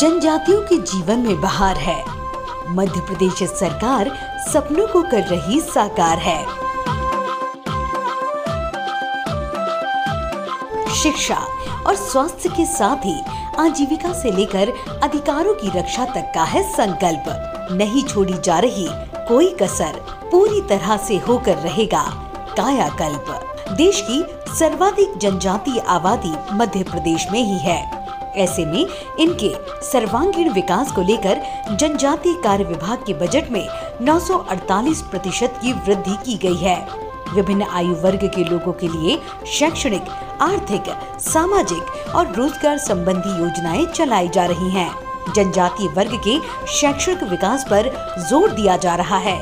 जनजातियों के जीवन में बहार है। मध्य प्रदेश सरकार सपनों को कर रही साकार है। शिक्षा और स्वास्थ्य के साथ ही आजीविका से लेकर अधिकारों की रक्षा तक का है संकल्प। नहीं छोड़ी जा रही कोई कसर, पूरी तरह से होकर रहेगा कायाकल्प। देश की सर्वाधिक जनजातीय आबादी मध्य प्रदेश में ही है। ऐसे में इनके सर्वांगीण विकास को लेकर जनजातीय कार्य विभाग के बजट में 948 प्रतिशत की वृद्धि की गई है विभिन्न आयु वर्ग के लोगों के लिए शैक्षणिक, आर्थिक, सामाजिक और रोज़गार संबंधी योजनाएँ चलाई जा रही हैं। जनजातीय वर्ग के शैक्षणिक विकास पर ज़ोर दिया जा रहा है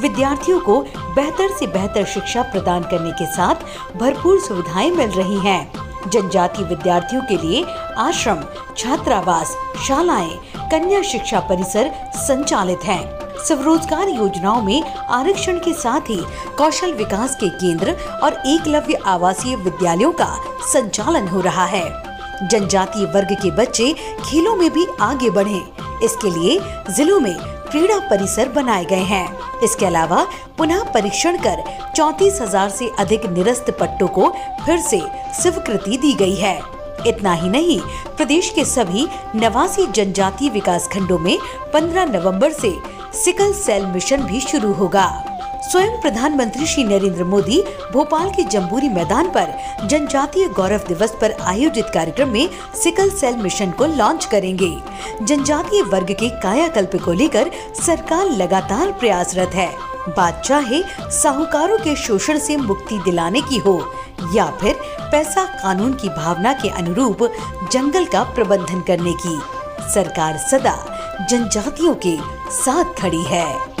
विद्यार्थियों को बेहतर से बेहतर शिक्षा प्रदान करने के साथ भरपूर सुविधाएँ मिल रही हैं। जनजातीय विद्यार्थियों के लिए आश्रम, छात्रावास, शालाएँ, कन्या शिक्षा परिसर संचालित हैं। स्वरोजगार योजनाओं में आरक्षण के साथ ही कौशल विकास के केंद्र और एकलव्य आवासीय विद्यालयों का संचालन हो रहा है। जनजातीय वर्ग के बच्चे खेलों में भी आगे बढ़े। इसके लिए जिलों में क्रीड़ा परिसर बनाए गए हैं। इसके अलावा पुनः परीक्षण कर चौतीस हज़ार ऐसी अधिक निरस्त पट्टों को फिर से स्वीकृति दी गई है। इतना ही नहीं, प्रदेश के सभी नवासी जनजातीय विकास खंडों में 15 नवंबर से सिकल सेल मिशन भी शुरू होगा। स्वयं प्रधानमंत्री श्री नरेंद्र मोदी भोपाल के जम्बूरी मैदान पर जनजातीय गौरव दिवस पर आयोजित कार्यक्रम में सिकल सेल मिशन को लॉन्च करेंगे। जनजातीय वर्ग के कायाकल्प को लेकर सरकार लगातार प्रयासरत है। बात चाहे साहूकारों के शोषण से मुक्ति दिलाने की हो, या फिर पैसा कानून की भावना के अनुरूप जंगल का प्रबंधन करने की, सरकार सदा जनजातियों के साथ खड़ी है।